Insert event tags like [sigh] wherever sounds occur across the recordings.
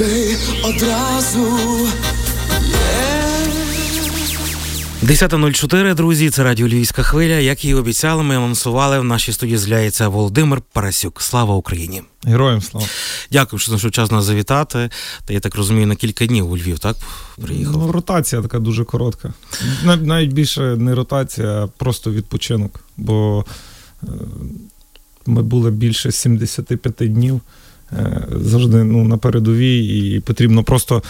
ти одразу. 10.04, друзі, це радіо Львівська хвиля. Як і обіцяли, ми анонсували в нашій студії з'являється Володимир Парасюк. Слава Україні! Героям слава! Дякую, що знайшов час нас завітати. Та я так розумію, на кілька днів у Львів, так? Приїхав? Ну, ротація така дуже коротка. Навіть більше не ротація, а просто відпочинок. Бо е, ми були більше 75 днів завжди ну, на передовій, і потрібно просто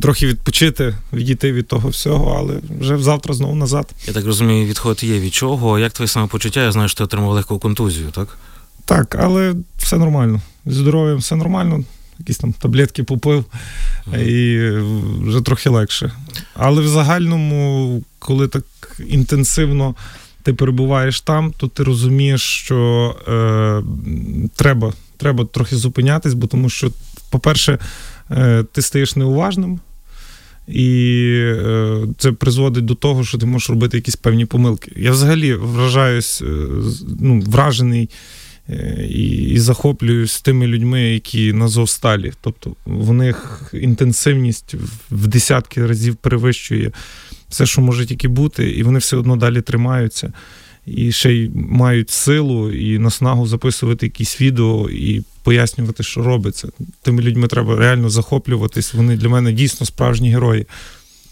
трохи відпочити, відійти від того всього, але вже завтра знову назад. Я так розумію, відход є від чого. Як твоє самопочуття? Я знаю, що ти отримав легку контузію, так? Так, але все нормально. Зі здоров'ям все нормально. Якісь там таблетки попив і вже трохи легше. Але в загальному, коли так інтенсивно ти перебуваєш там, то ти розумієш, що е, треба треба трохи зупинятись, бо тому що, по-перше, Е, ти стаєш неуважним, і е, це призводить до того, що ти можеш робити якісь певні помилки. Я взагалі вражаюсь, е, ну, вражений і і захоплююсь тими людьми, які на Зовсталі. Тобто в них інтенсивність в десятки разів перевищує все, що може тільки бути, і вони все одно далі тримаються і ще й мають силу і наснагу записувати якісь відео і пояснювати, що робиться. Тими людьми треба реально захоплюватись. Вони для мене дійсно справжні герої.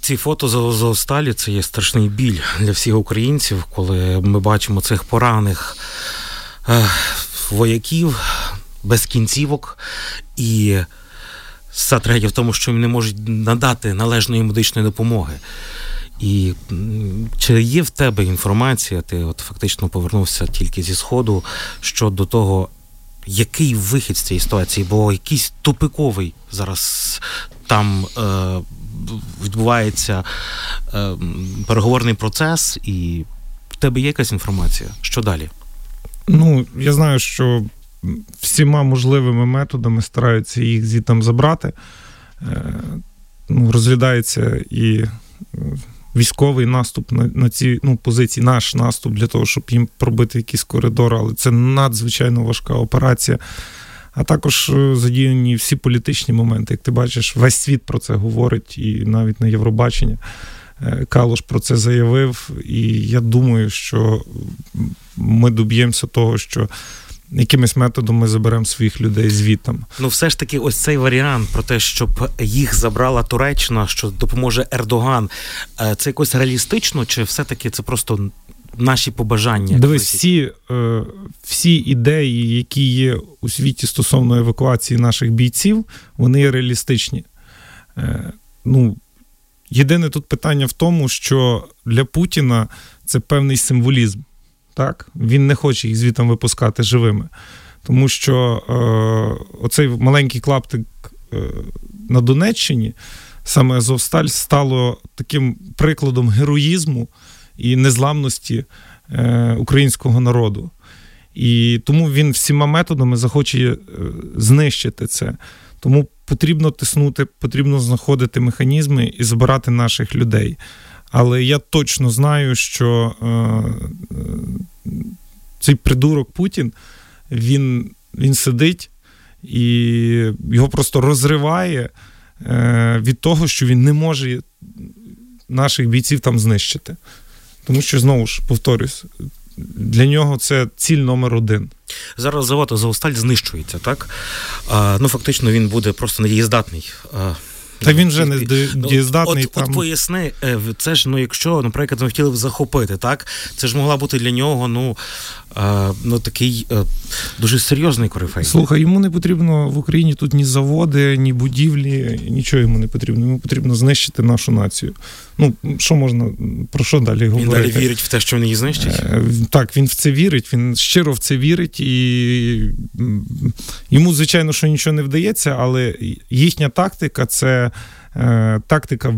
Ці фото з Азовсталі це є страшний біль для всіх українців, коли ми бачимо цих поранених е, вояків без кінцівок і. Трагедія в тому, що їм не можуть надати належної медичної допомоги. І чи є в тебе інформація? Ти от фактично повернувся тільки зі сходу щодо того, який вихід з цієї ситуації, бо якийсь тупиковий зараз там е, відбувається е, переговорний процес, і в тебе є якась інформація? Що далі? Ну, я знаю, що всіма можливими методами стараються їх звідти забрати. Е, ну, Розглядається і військовий наступ на на ці ну, позиції, наш наступ для того, щоб їм пробити якийсь коридор, але це надзвичайно важка операція. А також е, задіяні всі політичні моменти. Як ти бачиш, весь світ про це говорить, і навіть на Євробачення е, Калош про це заявив. І я думаю, що ми доб'ємося того, що якимось методом ми заберемо своїх людей звітом. Ну, все ж таки, ось цей варіант про те, щоб їх забрала Туреччина, що допоможе Ердоган. Е, це якось реалістично, чи все-таки це просто наші побажання? Дивись, всі, е, всі ідеї, які є у світі стосовно евакуації наших бійців, вони реалістичні. Е, ну, Єдине тут питання в тому, що для Путіна це певний символізм. Так? Він не хоче їх звітом випускати живими. Тому що е, оцей маленький клаптик е, на Донеччині, саме Азовсталь, стало таким прикладом героїзму і незламності е, українського народу. І тому він всіма методами захоче е, знищити це. Тому потрібно тиснути, потрібно знаходити механізми і збирати наших людей. Але я точно знаю, що е, цей придурок Путін він він сидить і його просто розриває е, від того, що він не може наших бійців там знищити. Тому що, знову ж повторюсь, для нього це ціль номер один. Зараз завод Азовсталь знищується, так? А, Ну, фактично, він буде просто недієздатний. Та він вже не ну, дієздатний. От, там. от поясни, е, це ж ну, якщо, наприклад, ми хотіли б захопити, так це ж могла бути для нього ну е, ну такий е, дуже серйозний корифей. Слухай, йому не потрібно в Україні тут ні заводи, ні будівлі, нічого йому не потрібно. Йому потрібно знищити нашу націю. Ну що можна про що далі говорити? Він далі вірить в те, що він її знищить? Так, він в це вірить, він щиро в це вірить, і йому, звичайно, що нічого не вдається, але їхня тактика це е, тактика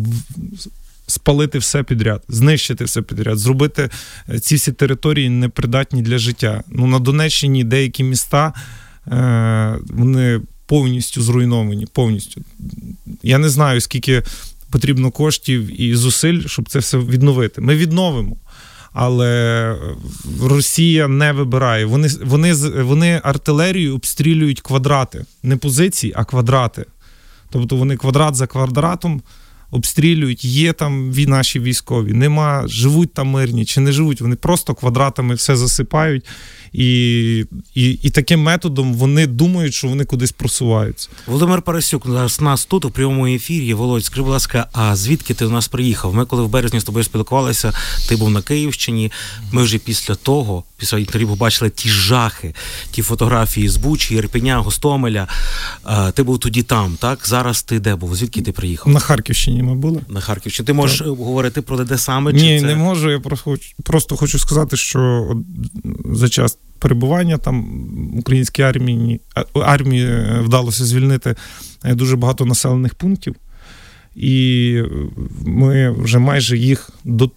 спалити все підряд, знищити все підряд, зробити е, ці всі території непридатні для життя. Ну на Донеччині деякі міста е, вони повністю зруйновані. Повністю. Я не знаю, скільки потрібно коштів і зусиль, щоб це все відновити. Ми відновимо. Але Росія не вибирає. Вони вони, вони артилерією обстрілюють квадрати, не позиції, а квадрати. Тобто вони квадрат за квадратом обстрілюють, є там наші військові, нема, живуть там мирні чи не живуть. Вони просто квадратами все засипають. І і, і таким методом вони думають, що вони кудись просуваються. Володимир Парасюк нас, нас тут у прямому ефірі. Володь, скажи, будь ласка, а звідки ти до нас приїхав? Ми коли в березні з тобою спілкувалися, ти був на Київщині. Ми вже після того, після інтерв'ю, побачили ті жахи, ті фотографії з Бучі, Ірпеня, Гостомеля. Ти був тоді там, так? Зараз ти де був? Звідки ти приїхав? На Харківщині ми були. На Харківщині. Ти можеш так. говорити про де саме? Ні, чи це... не можу. Я просто, просто хочу сказати, що за час перебування там українській армії армії е, вдалося звільнити е, дуже багато населених пунктів, і ми вже майже їх до,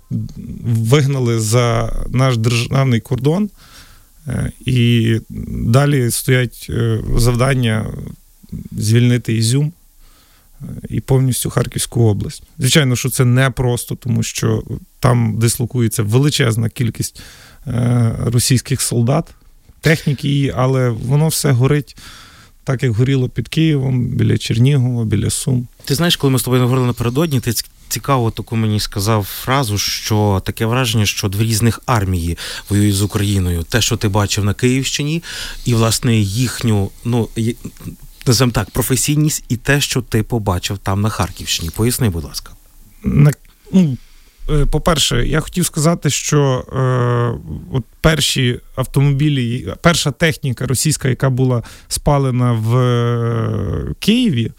вигнали за наш державний кордон. Е, і далі стоять завдання звільнити Ізюм і повністю Харківську область. Звичайно, що це не просто, тому що там дислокується величезна кількість російських солдат, техніки але воно все горить. Так як горіло під Києвом, біля Чернігова, біля Сум. Ти знаєш, коли ми з тобою говорили напередодні, ти цікаво таку мені сказав фразу, що таке враження, що дві різних армії воюють з Україною. Те, що ти бачив на Київщині, і власне їхню, ну називаємо так, професійність, і те, що ти побачив там на Харківщині. Поясни, будь ласка. На, ну, Е, по-перше, я хотів сказати, що е, от перші автомобілі, перша техніка російська, яка була спалена в е, Києві,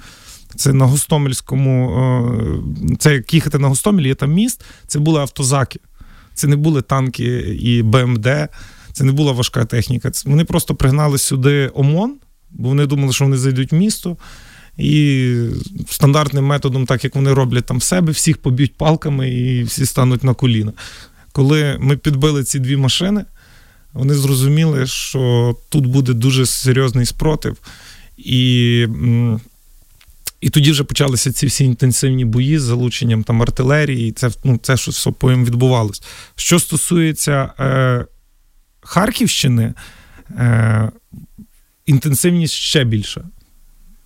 це на Гостомельському, е, це як їхати на Гостомель, є там міст, це були автозаки. Це не були танки і БМД, це не була важка техніка. Вони просто пригнали сюди ОМОН, бо вони думали, що вони зайдуть в місто. І стандартним методом, так як вони роблять там в себе, всіх поб'ють палками і всі стануть на коліна. Коли ми підбили ці дві машини, вони зрозуміли, що тут буде дуже серйозний спротив. І і тоді вже почалися ці всі інтенсивні бої з залученням там артилерії, і це ну, це що все потім відбувалось. Що стосується е, Харківщини, е, інтенсивність ще більша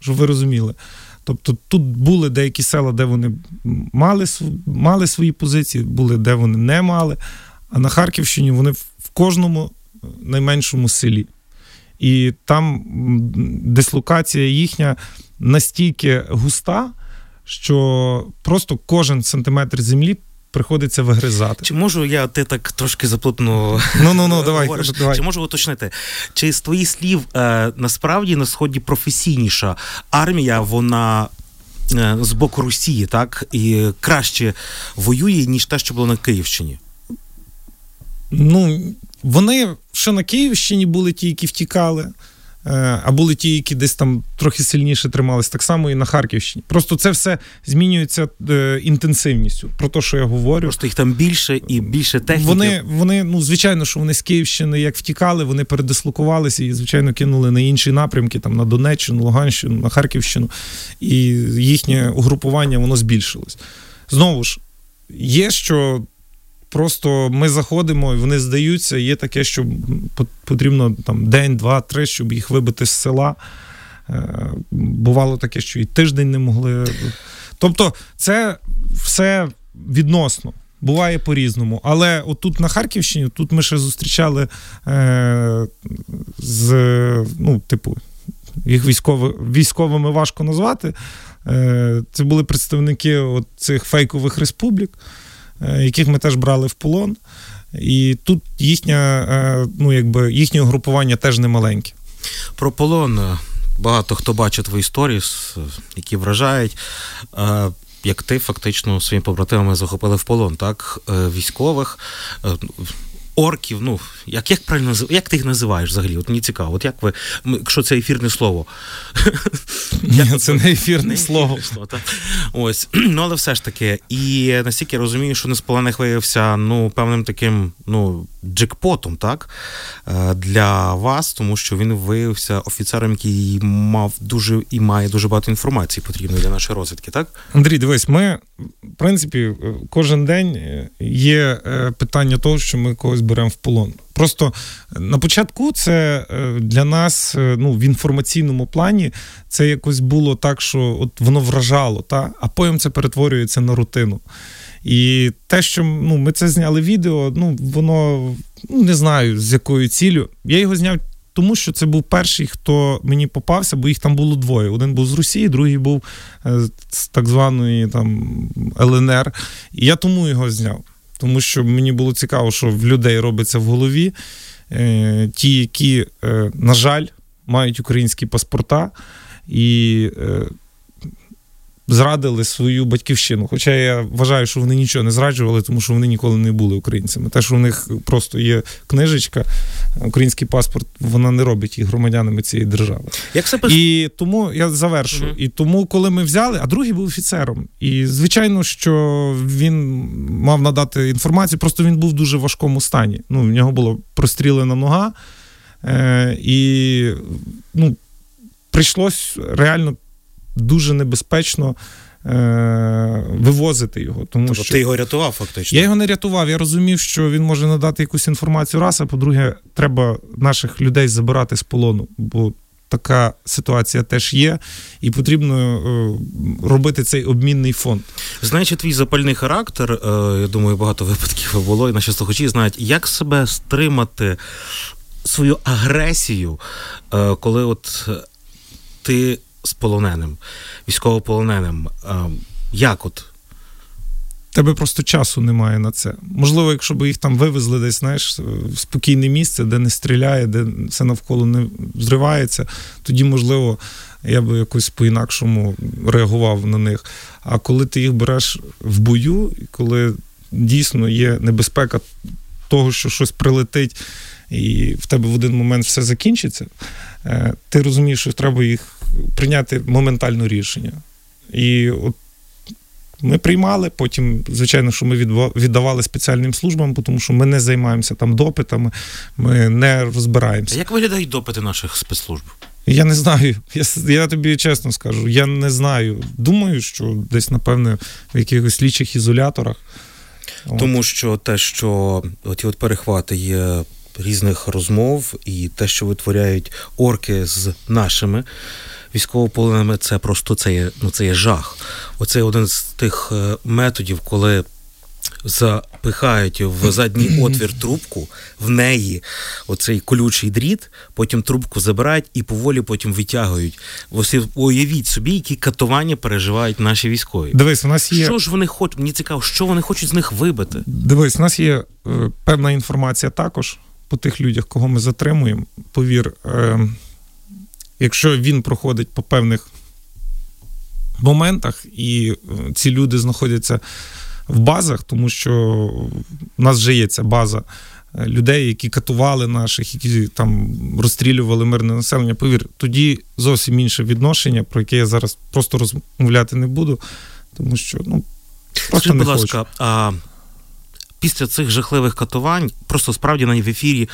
щоб ви розуміли. Тобто тут були деякі села, де вони мали мали свої позиції, були, де вони не мали. А на Харківщині вони в кожному найменшому селі. І там дислокація їхня настільки густа, що просто кожен сантиметр землі приходиться вигризати. Чи можу я ти так трошки заплутно ну, ну, ну, давай, давай. Чи можу уточнити? Чи з твоїх слів е, насправді на сході професійніша армія, вона е, з боку Росії, так і краще воює, ніж те, що було на Київщині? Ну, вони ще на Київщині були ті, які втікали. Е, а були ті, які десь там трохи сильніше тримались, так само і на Харківщині. Просто це все змінюється е, інтенсивністю. Про те, що я говорю. Просто їх там більше і більше техніки. Вони, вони, ну звичайно, що вони з Київщини як втікали, вони передислокувалися і, звичайно, кинули на інші напрямки, там на Донеччину, Луганщину, на Харківщину, і їхнє угрупування воно збільшилось. Знову ж, є що Просто ми заходимо, і вони здаються. Є таке, що потрібно там день, два, три, щоб їх вибити з села. Е, бувало таке, що і тиждень не могли. Тобто, це все відносно. Буває по-різному. Але отут на Харківщині, тут ми ще зустрічали е, з, ну, типу, їх військово, військовими важко назвати. Е, Це були представники от цих фейкових республік. Е, яких ми теж брали в полон. І тут їхня, е, ну якби їхнє угрупування теж не маленьке. Про полон е, багато хто бачить твої історії, які вражають. Як ти фактично своїми побратимами захопили в полон, так? Військових орків, ну як як правильно як ти їх називаєш взагалі? От мені цікаво, от як ви, якщо це ефірне слово. Ні, Це не ефірне слово. Ось, [clears throat] ну але все ж таки, і настільки я розумію, що несполених виявився ну, певним таким ну, джекпотом, так? Е, для вас, тому що він виявився офіцером, який мав дуже і має дуже багато інформації потрібної для нашої розвідки, так? Андрій, дивись, ми принципі, кожен день є питання того, що ми когось беремо в полон. Просто на початку це для нас ну, в інформаційному плані це якось було так, що от воно вражало, та? а потім це перетворюється на рутину. І те, що ну, ми це зняли відео, ну воно ну, не знаю з якою ціллю. Я його зняв тому, що це був перший, хто мені попався, бо їх там було двоє. Один був з Росії, другий був е, з так званої там ЛНР. І я тому його зняв. Тому що мені було цікаво, що в людей робиться в голові. Е, ті, які, е, на жаль, мають українські паспорта. І зрадили свою батьківщину. Хоча я вважаю, що вони нічого не зраджували, тому що вони ніколи не були українцями. Те, що в них просто є книжечка, український паспорт, вона не робить їх громадянами цієї держави. Як себе... І тому я завершу. Угу. І тому, коли ми взяли, а другий був офіцером. І звичайно, що він мав надати інформацію, просто він був в дуже важкому стані. Ну, В нього була прострілена нога, е, і ну, прийшлось реально дуже небезпечно е- вивозити його. Тому тобто що ти його рятував, фактично. Я його не рятував. Я розумів, що він може надати якусь інформацію раз, а по-друге, треба наших людей забирати з полону. бо Така ситуація теж є, і потрібно е, робити цей обмінний фонд. Знаючи твій запальний характер, е, я думаю, багато випадків було, і наші слухачі знають, як себе стримати свою агресію, коли от ти з полоненим, військовополоненим. Як от? Тебе просто часу немає на це. Можливо, якщо б їх там вивезли десь, знаєш, в спокійне місце, де не стріляє, де все навколо не взривається, тоді, можливо, я би якось по-інакшому реагував на них. А коли ти їх береш в бою, коли дійсно є небезпека того, що щось прилетить, і в тебе в один момент все закінчиться, е, ти розумієш, що треба їх прийняти моментальне рішення. І от ми приймали, потім, звичайно, що ми віддавали спеціальним службам, тому що ми не займаємося там допитами, ми не розбираємося. А як виглядають допити наших спецслужб? Я не знаю. Я я тобі чесно скажу, я не знаю. Думаю, що десь, напевне, в якихось слідчих ізоляторах. Тому що те, що оті от перехвати є різних розмов, і те, що витворяють орки з нашими військовополоненими, це просто це є, ну, це є жах. Оце один з тих е, методів, коли запихають в задній [clears throat] отвір трубку, в неї оцей колючий дріт, потім трубку забирають і поволі потім витягують. Ось уявіть собі, які катування переживають наші військові. Дивись, у нас є. Що ж вони хочуть? Мені цікаво, що вони хочуть з них вибити. Дивись, у нас є е, певна інформація також по тих людях, кого ми затримуємо. Повір. Е, якщо він проходить по певних моментах, і е, ці люди знаходяться в базах, тому що в нас вже є ця база е, людей, які катували наших, які там розстрілювали мирне населення. Повір, тоді зовсім інше відношення, про яке я зараз просто розмовляти не буду, тому що ну просто Скажи, не будь ласка, хочу. а після цих жахливих катувань, просто справді на в ефірі.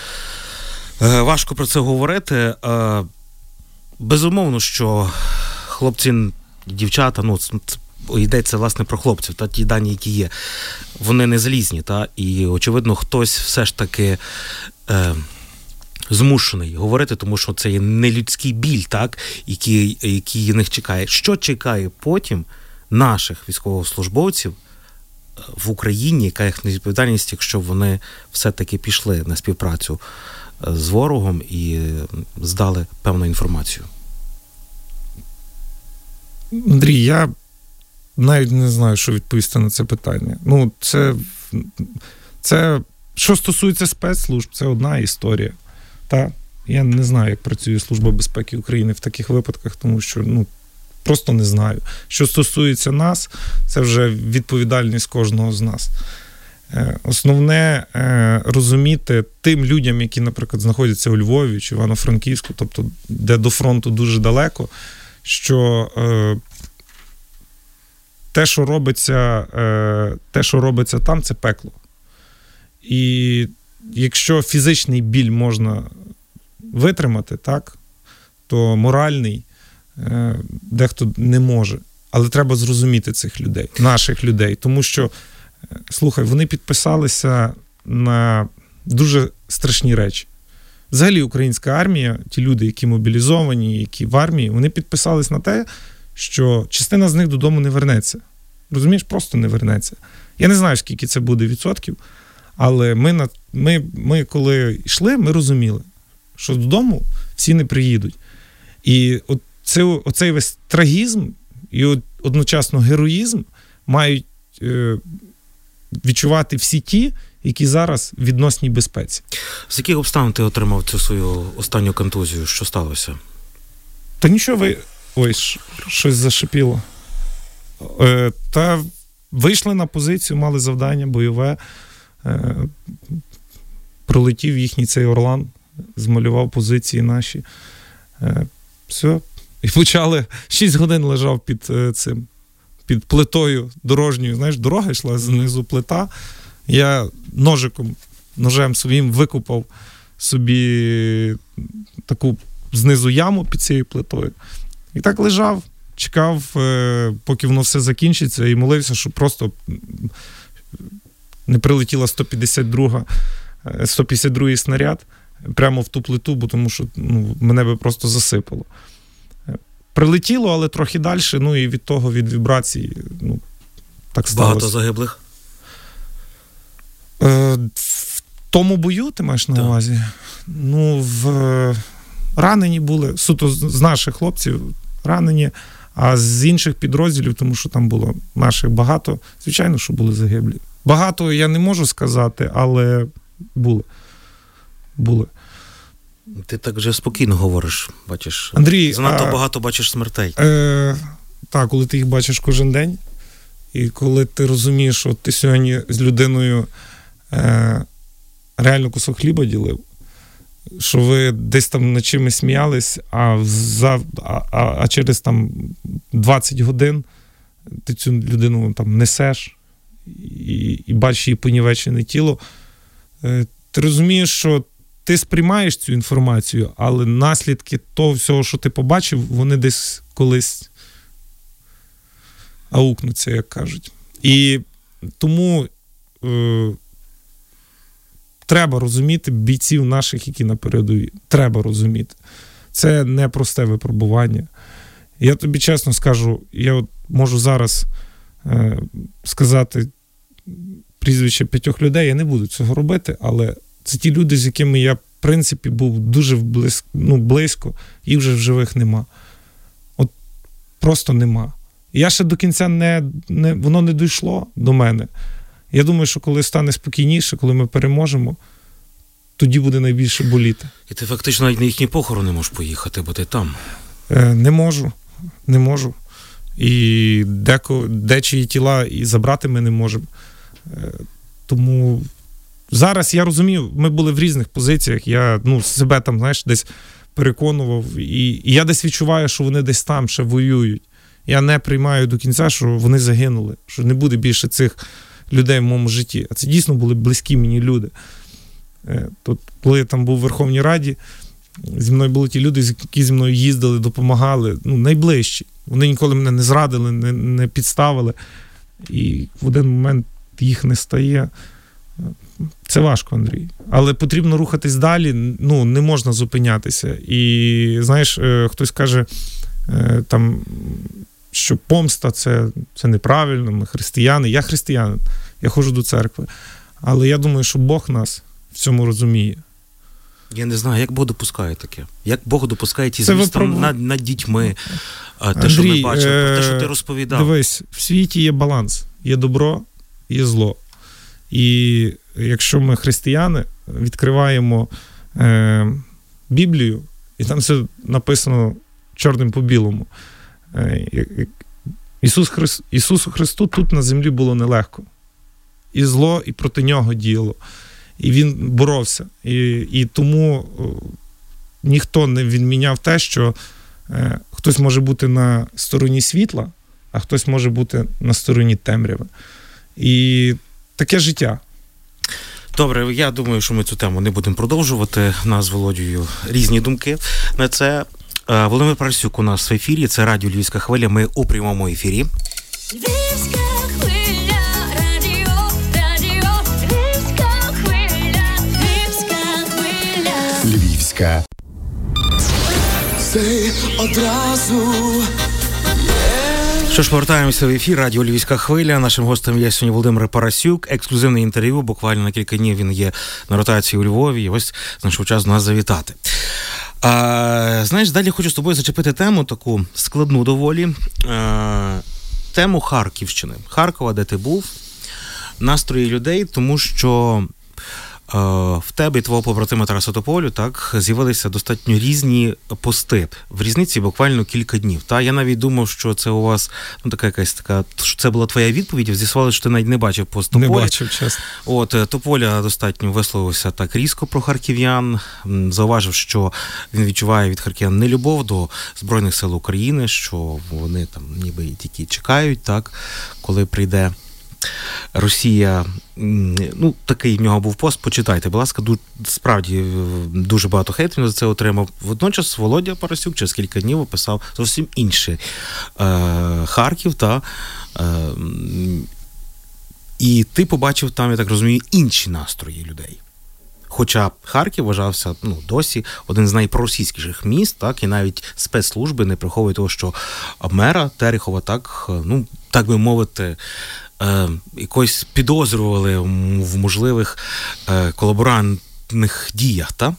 Е, важко про це говорити. Безумовно, що хлопці, дівчата, ну йдеться власне про хлопців, та ті дані, які є, вони не залізні. Та? І, очевидно, хтось все ж таки. Е, Змушений говорити, тому що це є нелюдський біль, так, який який них чекає. Що чекає потім наших військовослужбовців е, в Україні, яка їх відповідальність, якщо вони все-таки пішли на співпрацю з ворогом і здали певну інформацію. Андрій, я навіть не знаю, що відповісти на це питання. Ну, це, це що стосується спецслужб, це одна історія. Та? Я не знаю, як працює Служба безпеки України в таких випадках, тому що ну, просто не знаю. Що стосується нас, це вже відповідальність кожного з нас. Е, основне е, розуміти тим людям, які, наприклад, знаходяться у Львові чи Івано-Франківську, тобто де до фронту дуже далеко, що е, те, що робиться, те, що робиться там, це пекло. І якщо фізичний біль можна витримати, так, то моральний дехто не може. Але треба зрозуміти цих людей, наших людей. Тому що, слухай, вони підписалися на дуже страшні речі. Взагалі, українська армія, ті люди, які мобілізовані, які в армії, вони підписались на те, що частина з них додому не вернеться. Розумієш, просто не вернеться. Я не знаю, скільки це буде відсотків, але ми, ми, ми коли йшли, ми розуміли, що додому всі не приїдуть. І от це, оцей весь трагізм і одночасно героїзм мають е, відчувати всі ті, які зараз в відносній безпеці. З яких обставин ти отримав цю свою останню контузію? Що сталося? Та нічого ви. Ой, щось зашипіло. Е, Та вийшли на позицію, мали завдання бойове. Е, Пролетів їхній цей Орлан, змалював позиції наші. Е, Все. І почали 6 годин лежав під е, цим, під плитою дорожньою. Знаєш, дорога йшла знизу плита. Я ножиком, ножем своїм викупав собі таку знизу яму під цією плитою. І так лежав, чекав, е, поки воно все закінчиться, і молився, щоб просто не прилетіла 152 152 снаряд прямо в ту плиту, бо тому що ну, мене би просто засипало. Прилетіло, але трохи далі, ну і від того, від вібрації, ну, так сталося. Багато загиблих? Е, В тому бою ти маєш на так. увазі? Ну, в ранені були суто з наших хлопців ранені, а з інших підрозділів, тому що там було наших багато, звичайно, що були загиблі. Багато я не можу сказати, але були. Були. Ти так вже спокійно говориш, бачиш. Андрій, Занадто а, багато бачиш смертей. Е, Так, коли ти їх бачиш кожен день, і коли ти розумієш, що ти сьогодні з людиною е, реально кусок хліба ділив, що ви десь там над чимось сміялись, а, за, а, а через там 20 годин ти цю людину там несеш і, і бачиш її понівечене тіло, е, ти розумієш, що ти сприймаєш цю інформацію, але наслідки того всього, що ти побачив, вони десь колись аукнуться, як кажуть. І тому е, треба розуміти бійців наших, які на передовій. Треба розуміти. Це не просте випробування. Я тобі чесно скажу, я от можу зараз е, сказати прізвище п'ятьох людей, я не буду цього робити, але це ті люди, з якими я, в принципі, був дуже близько, ну, близько, їх вже в живих нема. От просто нема. Я ще до кінця не, не воно не дійшло до мене. Я думаю, що коли стане спокійніше, коли ми переможемо, тоді буде найбільше боліти. І ти фактично навіть на їхні похорони можеш поїхати, бо ти там. Е, не можу. Не можу. І деко, дечії тіла і забрати ми не можемо. Е, тому зараз я розумію, ми були в різних позиціях. Я ну, себе там, знаєш, десь переконував, і, і я десь відчуваю, що вони десь там ще воюють. Я не приймаю до кінця, що вони загинули, що не буде більше цих людей в моєму житті. А це дійсно були близькі мені люди. Е, Тут, коли я там був в Верховній Раді, зі мною були ті люди, які зі мною їздили, допомагали, ну, найближчі. Вони ніколи мене не зрадили, не, не підставили. І в один момент їх не стає. Це важко, Андрій. Але потрібно рухатись далі, ну, не можна зупинятися. І знаєш, хтось каже, там, що помста це, це неправильно, ми християни. Я християнин, я ходжу до церкви. Але я думаю, що Бог нас в цьому розуміє. Я не знаю, як Бог допускає таке. Як Бог допускає ті звістам випроб... над, над дітьми, те, що ми бачимо, е... те, що ти розповідав. Дивись, в світі є баланс, є добро, є зло. І якщо ми християни відкриваємо е, Біблію, і там все написано чорним по білому. Е, Ісус Христ, Ісусу Христу тут на землі було нелегко. І зло, і проти нього діяло. І він боровся. І і тому ніхто не відміняв те, що е, хтось може бути на стороні світла, а хтось може бути на стороні темряви. І таке життя. Добре, я думаю, що ми цю тему не будемо продовжувати. У нас з Володією різні думки на це. Е, Володимир Парасюк у нас в ефірі. Це радіо Львівська хвиля. Ми у прямому ефірі. Львівська хвиля, радіо, радіо, Львівська хвиля, Львівська хвиля. Львівська. Одразу Що ж, повертаємося в ефір. Радіо Львівська хвиля. Нашим гостем є сьогодні Володимир Парасюк. Ексклюзивне інтерв'ю. Буквально на кілька днів він є на ротації у Львові. І ось знайшов час нас завітати. А, знаєш, далі хочу з тобою зачепити тему таку складну доволі. А, тему Харківщини. Харкова, де ти був, настрої людей, тому що. Е, В тебе і твого побратима Тараса Тополю так з'явилися достатньо різні пости в різниці буквально кілька днів. Та я навіть думав, що це у вас ну така якась така, що це була твоя відповідь. З'ясували, що ти навіть не бачив пост Не Тополя. бачив, чесно. От е, Тополя достатньо висловився так різко про харків'ян. Зауважив, що він відчуває від харків'ян нелюбов до збройних сил України, що вони там ніби тільки чекають, так коли прийде. Росія, ну такий в нього був пост. Почитайте, будь ласка, ду- справді е, дуже багато хейтів за це отримав. Водночас Володя Парасюк через кілька днів описав зовсім інший е, Харків та е, і ти побачив там, я так розумію, інші настрої людей. Хоча Харків вважався ну, досі один з найпроросійськіших міст, так, і навіть спецслужби не приховують того, що мера Терехова, так, е, ну, так би мовити, якось підозрювали в можливих е, колаборантних діях, так?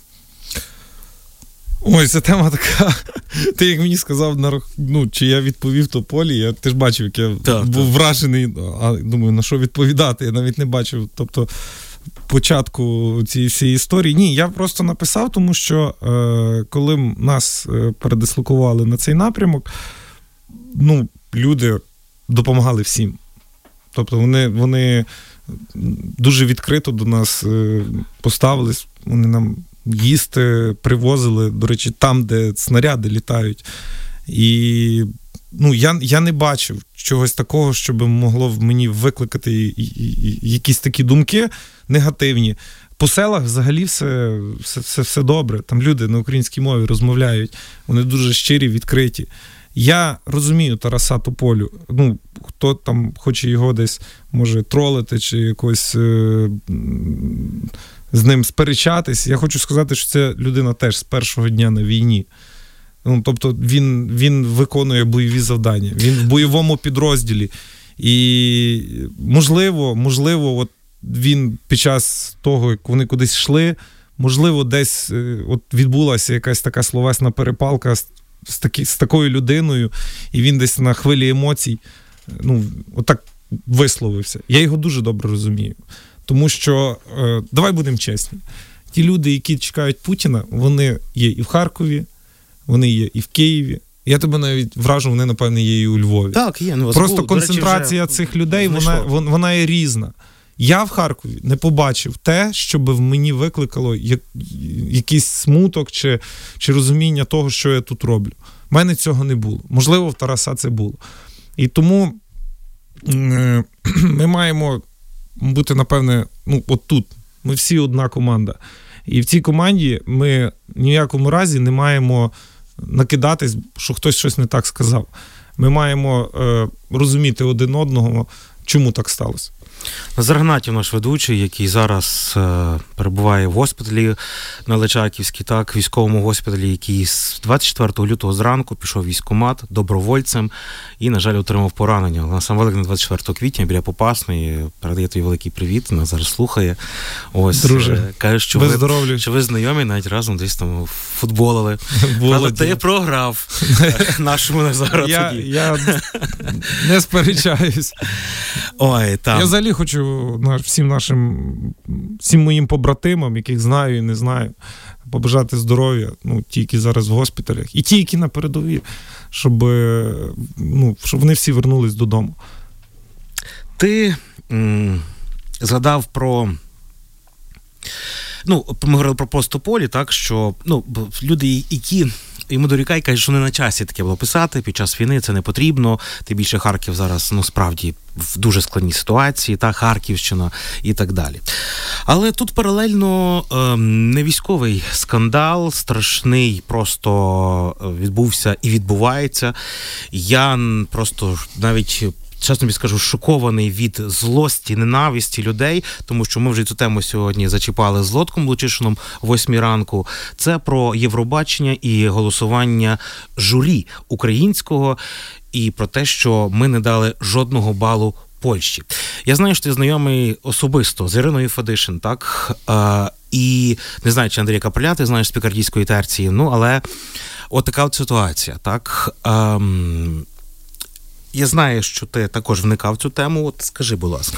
Ой, ця тема така. [laughs] Ти як мені сказав, на ну, чи я відповів Тополі, я ти ж бачив, як я Так, був так. вражений, а думаю, на що відповідати? Я навіть не бачив. Тобто. Початку цієї всієї історії. Ні, я просто написав, тому що е, коли нас е, передислокували на цей напрямок, ну, люди допомагали всім. Тобто вони, вони дуже відкрито до нас е, поставились, вони нам їсти привозили, до речі, там, де снаряди літають. І ну, я, я не бачив чогось такого, що би могло в мені викликати якісь такі думки негативні. По селах взагалі все, все, все, все добре. Там люди на українській мові розмовляють, вони дуже щирі, відкриті. Я розумію Тараса Тополю. Ну, хто там хоче його десь може тролити чи якось е, з ним сперечатись. Я хочу сказати, що ця людина теж з першого дня на війні. Ну, тобто він, він виконує бойові завдання, він в бойовому підрозділі. І можливо, можливо, от він під час того, як вони кудись йшли, можливо, десь е, от відбулася якась така словесна перепалка з, такі, з такою людиною, і він десь на хвилі емоцій, ну, отак висловився. Я його дуже добре розумію. Тому що, е, давай будемо чесні, ті люди, які чекають Путіна, вони є і в Харкові, вони є і в Києві. Я тебе навіть вражу, вони, напевне, є і у Львові. Так, є. Ну, Просто до речі, концентрація цих людей вона, знайшов. вон- вона є різна. Я в Харкові не побачив те, що би в мені викликало як, якийсь смуток чи, чи розуміння того, що я тут роблю. У мене цього не було. Можливо, в Тараса це було. І тому е, [clears throat] ми маємо бути, напевне, ну, от тут. Ми всі одна команда. І в цій команді ми ні в якому разі не маємо накидатись, що хтось щось не так сказав. Ми маємо е, розуміти один одного, чому так сталося. Назар Гнатів, наш ведучий, який зараз е, перебуває в госпіталі на Личаківській, так, військовому госпіталі, який з 24 лютого зранку пішов в військкомат добровольцем і, на жаль, отримав поранення. На сам Великдень 24 квітня біля Попасної передає тобі великий привіт. Назар слухає. Ось Друже, е, каже, що ви, здоров'я. що ви знайомі навіть разом десь там футболили. [laughs] Володі. ти програв [laughs] нашому Назару Я, я не сперечаюсь. Ой, там. Я взагалі хочу всім нашим, всім моїм побратимам, яких знаю і не знаю, побажати здоров'я. Ну, ті, які зараз в госпіталях, і ті, які на передовій, щоб, ну, щоб вони всі вернулись додому. Ти м, згадав про. Ну, ми говорили про Постополі, так що ну, люди, які йому дорікає, каже, що не на часі таке було писати. Під час війни це не потрібно. Тим більше Харків зараз ну справді в дуже складній ситуації, та Харківщина і так далі. Але тут паралельно е, не військовий скандал, страшний, просто е, відбувся і відбувається. Я просто навіть. Чесно тобі скажу, шокований від злості, ненависті людей, тому що ми вже цю тему сьогодні зачіпали з Лотком Лучишином о 8 ранку. Це про Євробачення і голосування журі українського, і про те, що ми не дали жодного балу Польщі. Я знаю, що ти знайомий особисто з Іриною Федишин, так? Е, і не знаю, чи Андрій Капеля, ти знаєш з пікардійської терції. Ну, але от така от ситуація, так. Ем, я знаю, що ти також вникав в цю тему. От скажи, будь ласка,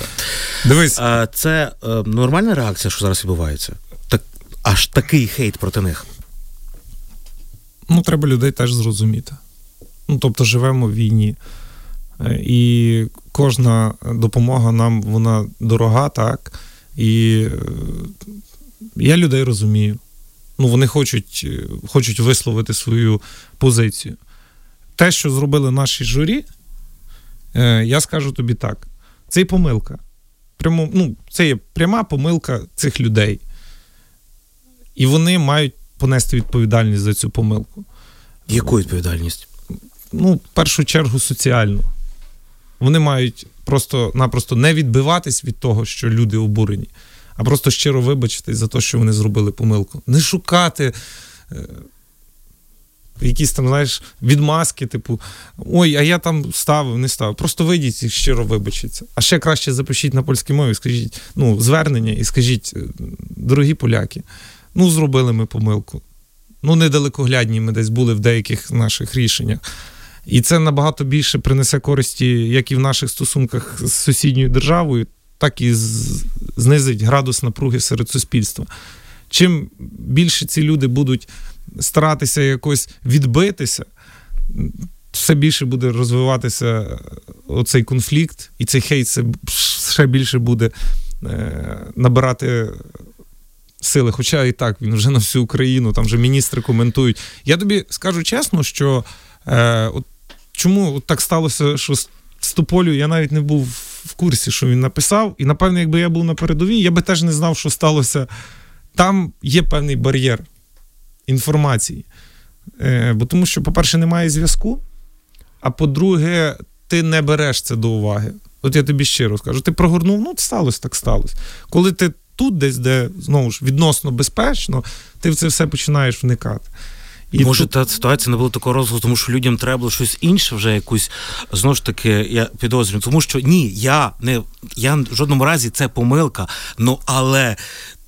Дивись, е, це е, нормальна реакція, що зараз відбувається? Так аж такий хейт проти них. ну треба людей теж зрозуміти. Ну, тобто, живемо в війні. Е, І кожна допомога нам вона дорога, так. І е, я людей розумію. Ну, вони хочуть, хочуть висловити свою позицію. Те, що зробили наші журі, я скажу тобі так: це і помилка. Прямо, ну, це є пряма помилка цих людей. І вони мають понести відповідальність за цю помилку. Яку відповідальність? Ну, в першу чергу, соціальну. Вони мають просто-напросто не відбиватись від того, що люди обурені, а просто щиро вибачитись за те, що вони зробили помилку. Не шукати. Якісь там, знаєш, відмазки, типу, ой, а я там ставив, не ставив. Просто вийдіть і щиро вибачіться. А ще краще запишіть на польській мові, скажіть, ну, звернення і скажіть, е, дорогі поляки, ну, зробили ми помилку. Ну, недалекоглядні ми десь були в деяких наших рішеннях. І це набагато більше принесе користі як і в наших стосунках з сусідньою державою, так і знизить градус напруги серед суспільства. Чим більше ці люди будуть старатися якось відбитися, все більше буде розвиватися оцей конфлікт, і цей хейт ще більше буде е, набирати сили. Хоча і так він вже на всю Україну, там вже міністри коментують. Я тобі скажу чесно, що е, от чому от так сталося, що з Тополю я навіть не був в курсі, що він написав. І напевно, якби я був на передовій, я би теж не знав, що сталося. Там є певний бар'єр інформації. Е, бо тому що, по-перше, немає зв'язку, а по-друге, ти не береш це до уваги. От я тобі щиро скажу, ти прогорнув, ну сталося, так сталося. Коли ти тут, десь, де знову ж відносно безпечно, ти в це все починаєш вникати. І Може, тут- та ситуація не було такого розгляду, тому що людям треба було щось інше, вже якусь знову ж таки, я підозрюю. Тому що ні, я не я в жодному разі це помилка. Ну але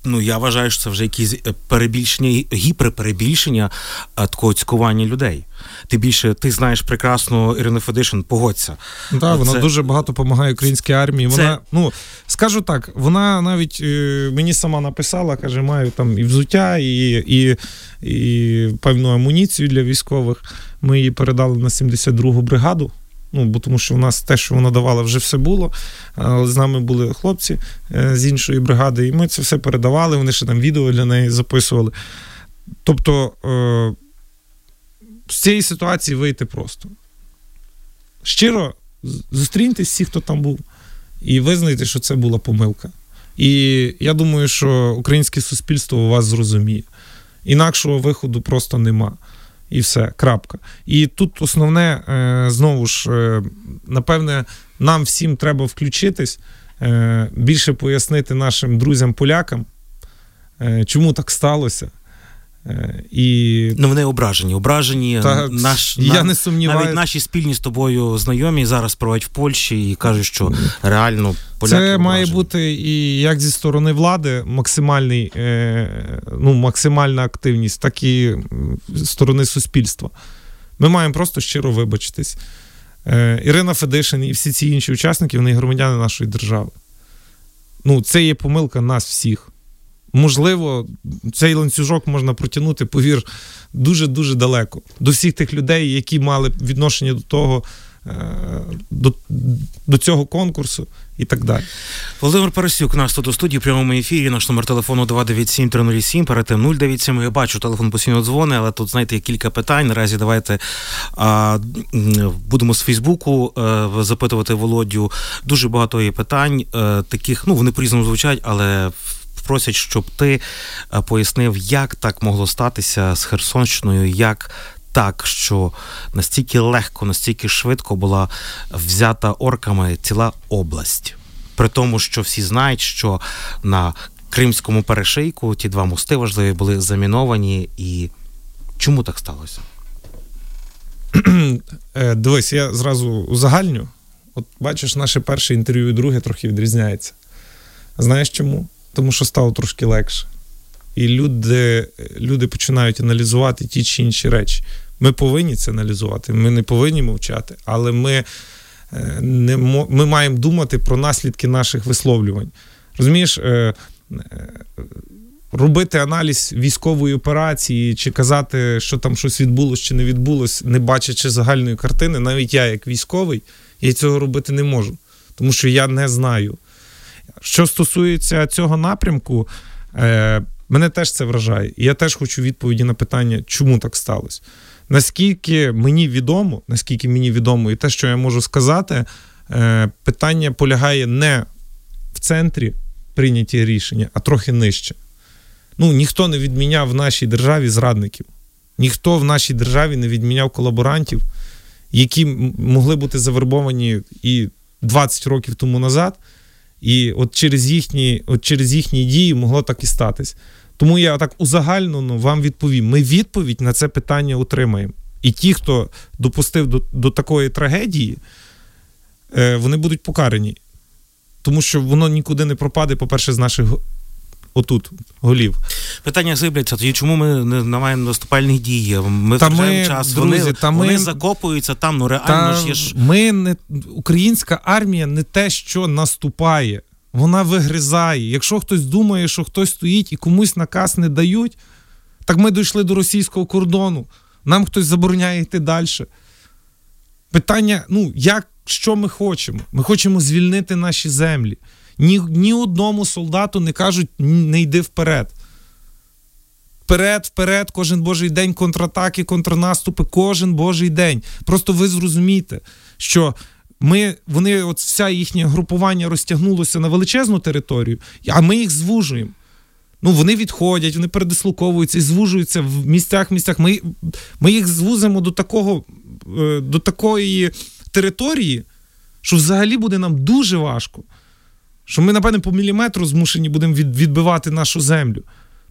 ну я вважаю, що це вже якісь е, перебільшення, гіперперебільшення такого цькування людей. Ти більше ти знаєш прекрасно Ірину Федишин, погодься. Так, вона Це- дуже багато допомагає українській армії. Це- Вона, ну скажу так, вона навіть е, мені сама написала, каже, маю там і взуття, і, і, і певну амуніцію для військових. Ми її передали на 72-гу бригаду. Ну, бо тому що у нас те, що вона давала, вже все було. Але з нами були хлопці е, з іншої бригади, і ми це все передавали. Вони ще там відео для неї записували. Тобто, е, з цієї ситуації вийти просто. Щиро зустріньтесь всі, хто там був, і визнайте, що це була помилка. І я думаю, що українське суспільство вас зрозуміє. Інакшого виходу просто нема. І все, крапка. І тут основне, е, знову ж, е, напевне, нам всім треба включитись, е, більше пояснити нашим друзям-полякам, чому так сталося. Е, І Ну вони ображені. Ображені Та, наш я на- не сумніваюся. навіть наші спільні з тобою знайомі зараз проводять в Польщі і кажуть, що реально поляки Це має бути і як зі сторони влади максимальний, е, ну, максимальна активність, так і м, з сторони суспільства. Ми маємо просто щиро вибачитись. Е, Ірина Федишин і всі ці інші учасники, вони громадяни нашої держави. Ну, це є помилка нас всіх. Можливо, цей ланцюжок можна протягнути, повір, дуже-дуже далеко. До всіх тих людей, які мали відношення до того, до, до цього конкурсу і так далі. Володимир Парасюк, нас тут у студії в прямому ефірі. Наш номер телефону 297-307, перед тим 097. Я бачу, телефон постійно дзвонить, але тут, знаєте, є кілька питань. Наразі давайте а, будемо з Фейсбуку а, запитувати Володю. Дуже багато є питань, а, таких, ну, вони по-різному звучать, але просять, щоб ти пояснив, як так могло статися з Херсонщиною, як так, що настільки легко, настільки швидко була взята орками ціла область. При тому, що всі знають, що на Кримському перешийку ті два мости важливі були заміновані. І чому так сталося? [clears throat] Е, Дивись, я зразу узагальню. От бачиш, наше перше інтерв'ю і друге трохи відрізняється. Знаєш чому? Тому що стало трошки легше. І люди, люди починають аналізувати ті чи інші речі. Ми повинні це аналізувати, ми не повинні мовчати, але ми, е, не, ми маємо думати про наслідки наших висловлювань. Розумієш, е, е, робити аналіз військової операції, чи казати, що там щось відбулось чи не відбулось, не бачачи загальної картини, навіть я, як військовий, я цього робити не можу, тому що я не знаю. Що стосується цього напрямку, е, мене теж це вражає. І я теж хочу відповіді на питання, чому так сталося. Наскільки мені відомо, наскільки мені відомо, і те, що я можу сказати, е, питання полягає не в центрі прийняті рішення, а трохи нижче. Ну, ніхто не відміняв в нашій державі зрадників, ніхто в нашій державі не відміняв колаборантів, які могли бути завербовані і 20 років тому назад, і от через їхні, от через їхні дії могло так і статись. Тому я так узагальнено вам відповім: ми відповідь на це питання отримаємо. І ті, хто допустив до, до такої трагедії, е, вони будуть покарані. Тому що воно нікуди не пропаде, по-перше, з наших отут голів. Питання зибляться, тоді чому ми не, маємо наступальних дій? Ми Та ми, час, друзі, вони, та ми- вони закопуються там, ну реально Та ж є ж. ми не українська армія не те, що наступає, вона вигризає. Якщо хтось думає, що хтось стоїть і комусь наказ не дають, так ми дійшли до російського кордону. Нам хтось забороняє йти далі. Питання: ну, як, що ми хочемо? Ми хочемо звільнити наші землі. Ні, ні одному солдату не кажуть, не йди вперед. Вперед, вперед, кожен божий день контратаки, контрнаступи, кожен божий день. Просто ви зрозумієте, що ми, вони, от вся їхнє групування розтягнулося на величезну територію, а ми їх звужуємо. Ну, вони відходять, вони передислоковуються і звужуються в місцях, місцях. Ми, ми їх звузимо до такого, е, до такої території, що взагалі буде нам дуже важко. Що ми, напевне, по міліметру змушені будемо відбивати нашу землю.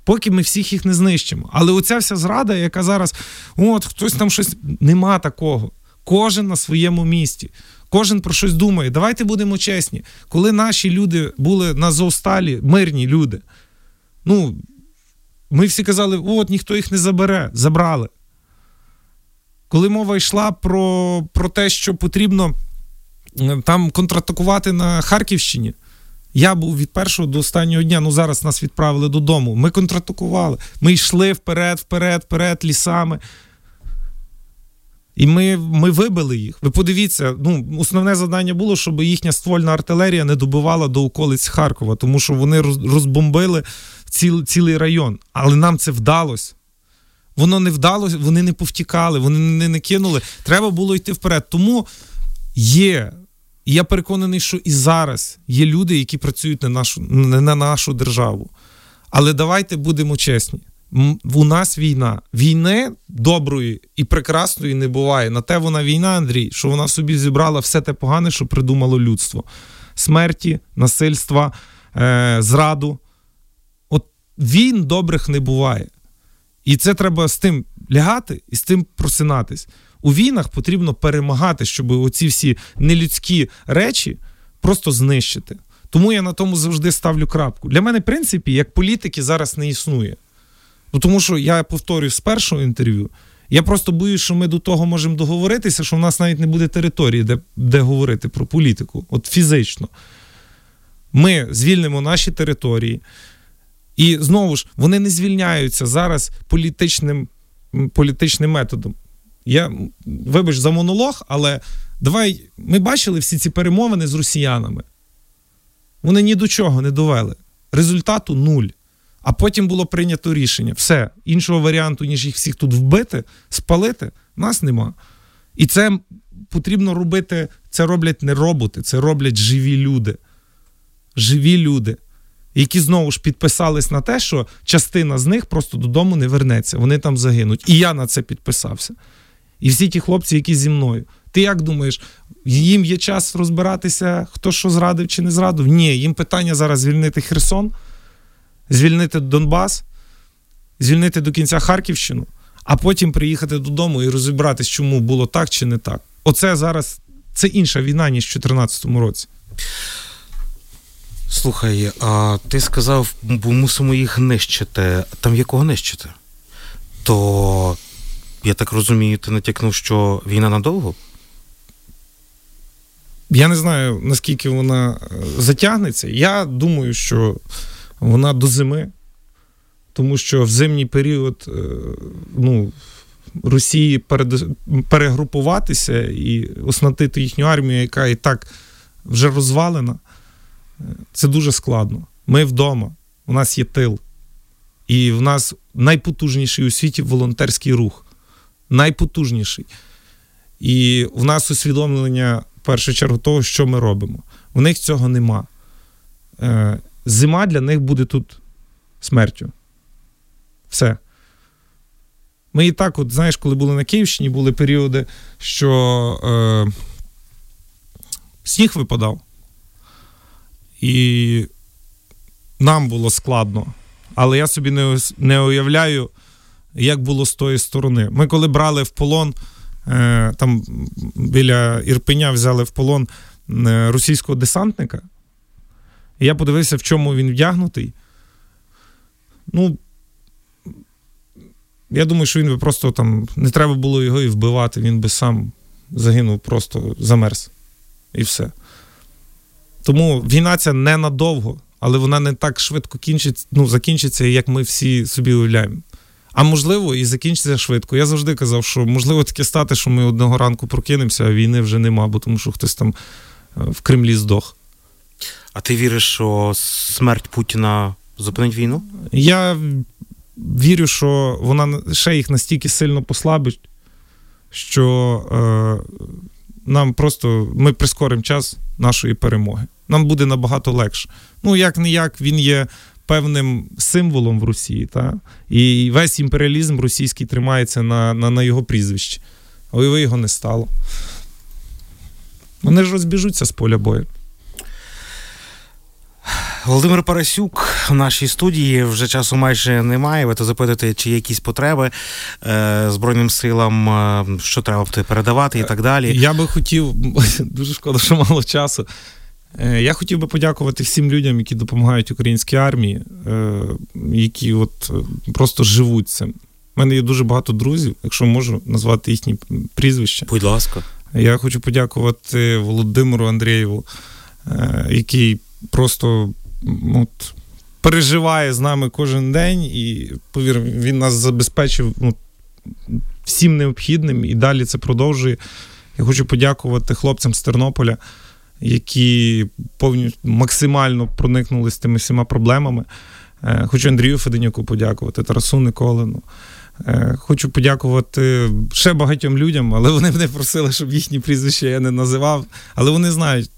Поки ми всіх їх не знищимо. Але оця вся зрада, яка зараз, от хтось там щось. Нема такого. Кожен на своєму місці. Кожен про щось думає. Давайте будемо чесні. Коли наші люди були на Зовсталі, мирні люди, ну, ми всі казали, от ніхто їх не забере. Забрали. Коли мова йшла про, про те, що потрібно е, там контратакувати на Харківщині, я був від першого до останнього дня. Ну зараз нас відправили додому. Ми контратакували. Ми йшли вперед, вперед, вперед, лісами. І ми, ми вибили їх. Ви подивіться, ну, основне завдання було, щоб їхня ствольна артилерія не добивала до околиць Харкова, тому що вони розбомбили ціл, цілий район. Але нам це вдалося. Воно не вдалося, вони не повтікали, вони не, кинули. Треба було йти вперед. Тому є. І я переконаний, що і зараз є люди, які працюють на нашу, на нашу державу. Але давайте будемо чесні. У нас війна. Війни доброї і прекрасної не буває. На те вона війна, Андрій, що вона собі зібрала все те погане, що придумало людство: смерті, насильства, е, зраду. От війн добрих не буває. І це треба з тим лягати і з тим просинатись. У війнах потрібно перемагати, щоб оці всі нелюдські речі просто знищити. Тому я на тому завжди ставлю крапку. Для мене, в принципі, як політики зараз не існує. Ну, тому що я повторюю з першого інтерв'ю. Я просто боюсь, що ми до того можемо договоритися, що в нас навіть не буде території, де, де говорити про політику, от фізично. Ми звільнимо наші території. І знову ж вони не звільняються зараз політичним, політичним методом. Я вибач за монолог, але давай ми бачили всі ці перемовини з росіянами. Вони ні до чого не довели. Результату нуль. А потім було прийнято рішення. Все, іншого варіанту, ніж їх всіх тут вбити, спалити, нас нема. І це потрібно робити. Це роблять не роботи, це роблять живі люди. Живі люди, які знову ж підписались на те, що частина з них просто додому не вернеться. Вони там загинуть. І я на це підписався. І всі ті хлопці, які зі мною. Ти як думаєш, їм є час розбиратися, хто що зрадив чи не зрадив? Ні, їм питання зараз звільнити Херсон, звільнити Донбас, звільнити до кінця Харківщину, а потім приїхати додому і розібратись, чому було так чи не так. Оце зараз це інша війна, ніж в 2014 році. Слухай, а ти сказав, бо мусимо їх нищити. Там якого нищити? То я так розумію, ти натякнув, що війна надовго? Я не знаю, наскільки вона е, затягнеться. Я думаю, що вона до зими, тому що в зимній період е, ну, Росії перегрупуватися і оснатити їхню армію, яка і так вже розвалена, е, це дуже складно. Ми вдома, у нас є тил. І в нас найпотужніший у світі волонтерський рух. Найпотужніший. І в нас усвідомлення в першу чергу того, що ми робимо. У них цього нема. Е, зима для них буде тут смертю. Все. Ми і так, от, знаєш, коли були на Київщині, були періоди, що е, сніг випадав. І нам було складно. Але я собі не, не уявляю, як було з тої сторони. Ми коли брали в полон, е, там біля Ірпеня взяли в полон е, російського десантника. І я подивився, в чому він вдягнутий. Ну, я думаю, що він би просто там не треба було його і вбивати, він би сам загинув, просто замерз. І все. Тому війна ця ненадовго, але вона не так швидко кінчиться, ну, закінчиться, як ми всі собі уявляємо. А можливо, і закінчиться швидко. Я завжди казав, що можливо таке стати, що ми одного ранку прокинемося, а війни вже нема, бо тому що хтось там е, в Кремлі здох. А ти віриш, що смерть Путіна зупинить війну? Я вірю, що вона ще їх настільки сильно послабить, що е, нам просто ми прискоримо час нашої перемоги. Нам буде набагато легше. Ну, як не як, він є певним символом в Росії, та? і весь імперіалізм російський тримається на, на, на його прізвищі. Але його не стало. Вони ж розбіжуться з поля бою. Володимир Парасюк в нашій студії вже часу майже немає. Ви то запитуєте, чи є якісь потреби е, Збройним силам, е, що треба буде передавати і так далі. Я би хотів, [laughs] дуже шкода, що мало часу. Е, Я хотів би подякувати всім людям, які допомагають українській армії, е, які от е, просто живуть цим. У мене є дуже багато друзів, якщо можу назвати їхні прізвища. Будь ласка. Я хочу подякувати Володимиру Андрієву, який просто от, переживає з нами кожен день, і повір, він нас забезпечив ну, всім необхідним і далі це продовжує. Я хочу подякувати хлопцям з Тернополя, які повністю максимально проникнули з тими всіма проблемами. Е, Хочу Андрію Феденюку подякувати, Тарасу Николину. Е, Хочу подякувати ще багатьом людям, але вони мене просили, щоб їхні прізвища я не називав. Але вони знають,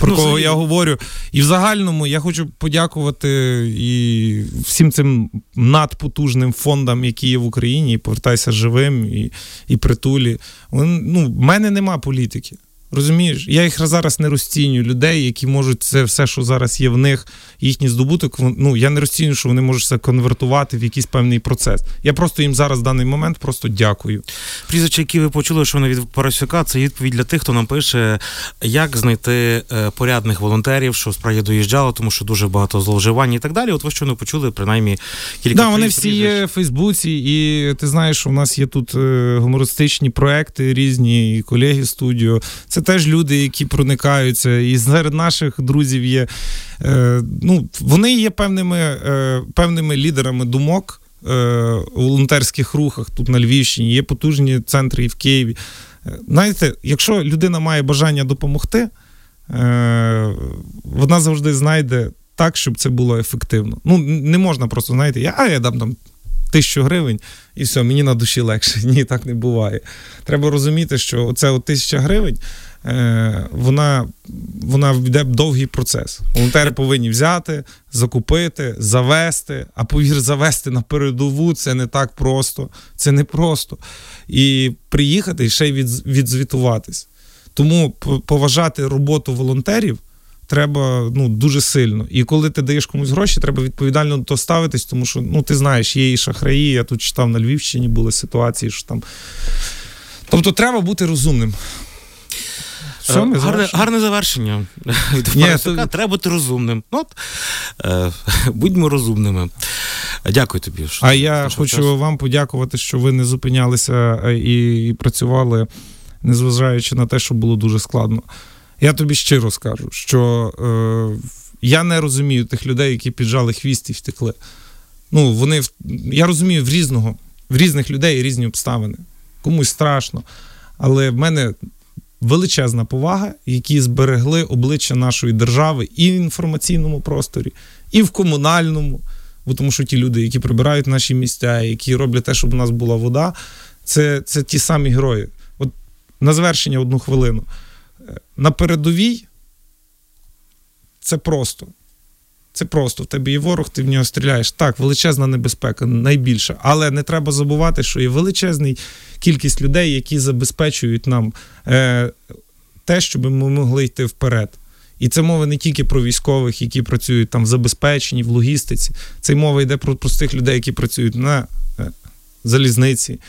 про Ну, кого я говорю. І в загальному я хочу подякувати і всім цим надпотужним фондам, які є в Україні, і повертайся живим, і, і притулі. Вони, ну, в мене нема політики. Розумієш, я їх зараз не розцінюю людей, які можуть це все, що зараз є в них, їхній здобуток. Ну я не розцінюю, що вони можуть це конвертувати в якийсь певний процес. Я просто їм зараз в даний момент просто дякую. Прізвище, які ви почули, що вони від Парасюка, це відповідь для тих, хто нам пише, як знайти е, порядних волонтерів, що справді доїжджало, тому що дуже багато зловживань і так далі. От ви щойно почули принаймні кілька Да, вони всі прізвищ. є в Фейсбуці, і ти знаєш, у нас є тут е, гумористичні проекти різні, і колеги студіо. Це теж люди, які проникаються. І серед наших друзів є. Е, ну, вони є певними, е, певними лідерами думок е, волонтерських рухах тут на Львівщині, є потужні центри і в Києві. Е, Знаєте, якщо людина має бажання допомогти, е, вона завжди знайде так, щоб це було ефективно. Ну, не можна просто, знаєте, я, а я дам там тисячу гривень і все, мені на душі легше. [laughs] Ні, так не буває. Треба розуміти, що оце тисяча гривень. Е, Вона, вона йде довгий процес. Волонтери повинні взяти, закупити, завести. А повір, завести на передову це не так просто. Це не просто. І приїхати і ще й від, відзвітуватись. Тому поважати роботу волонтерів треба ну, дуже сильно. І коли ти даєш комусь гроші, треба відповідально до того ставитись, тому що ну, ти знаєш, є і шахраї. Я тут читав на Львівщині були ситуації, що там. Тобто треба бути розумним. Все, Е, гарне, гарне завершення. [laughs] Ні, то- Треба бути розумним. Ну, От, е, [laughs] будьмо розумними. Дякую тобі. Що А я хочу час. вам подякувати, що ви не зупинялися е, і, і працювали, незважаючи на те, що було дуже складно. Я тобі щиро скажу, що е, я не розумію тих людей, які піджали хвіст і втекли. Ну, вони я розумію в різного, в різних людей різні обставини. Комусь страшно. Але в мене величезна повага, які зберегли обличчя нашої держави і в інформаційному просторі, і в комунальному. Бо тому що ті люди, які прибирають наші місця, які роблять те, щоб у нас була вода, це, це ті самі герої. От на завершення одну хвилину. Е, На передовій це просто. Це просто. В тебе є ворог, ти в нього стріляєш. Так, величезна небезпека, найбільша. Але не треба забувати, що є величезна кількість людей, які забезпечують нам е, те, щоб ми могли йти вперед. І це мова не тільки про військових, які працюють там в забезпеченні, в логістиці. Це мова йде про простих людей, які працюють на е, залізниці,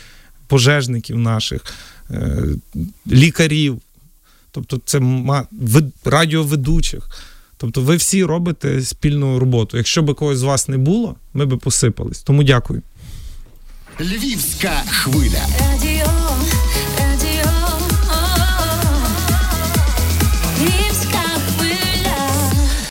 пожежників наших, е, лікарів, тобто це радіоведучих. Тобто ви всі робите спільну роботу. Якщо б когось з вас не було, ми би посипались. Тому дякую. Львівська хвиля.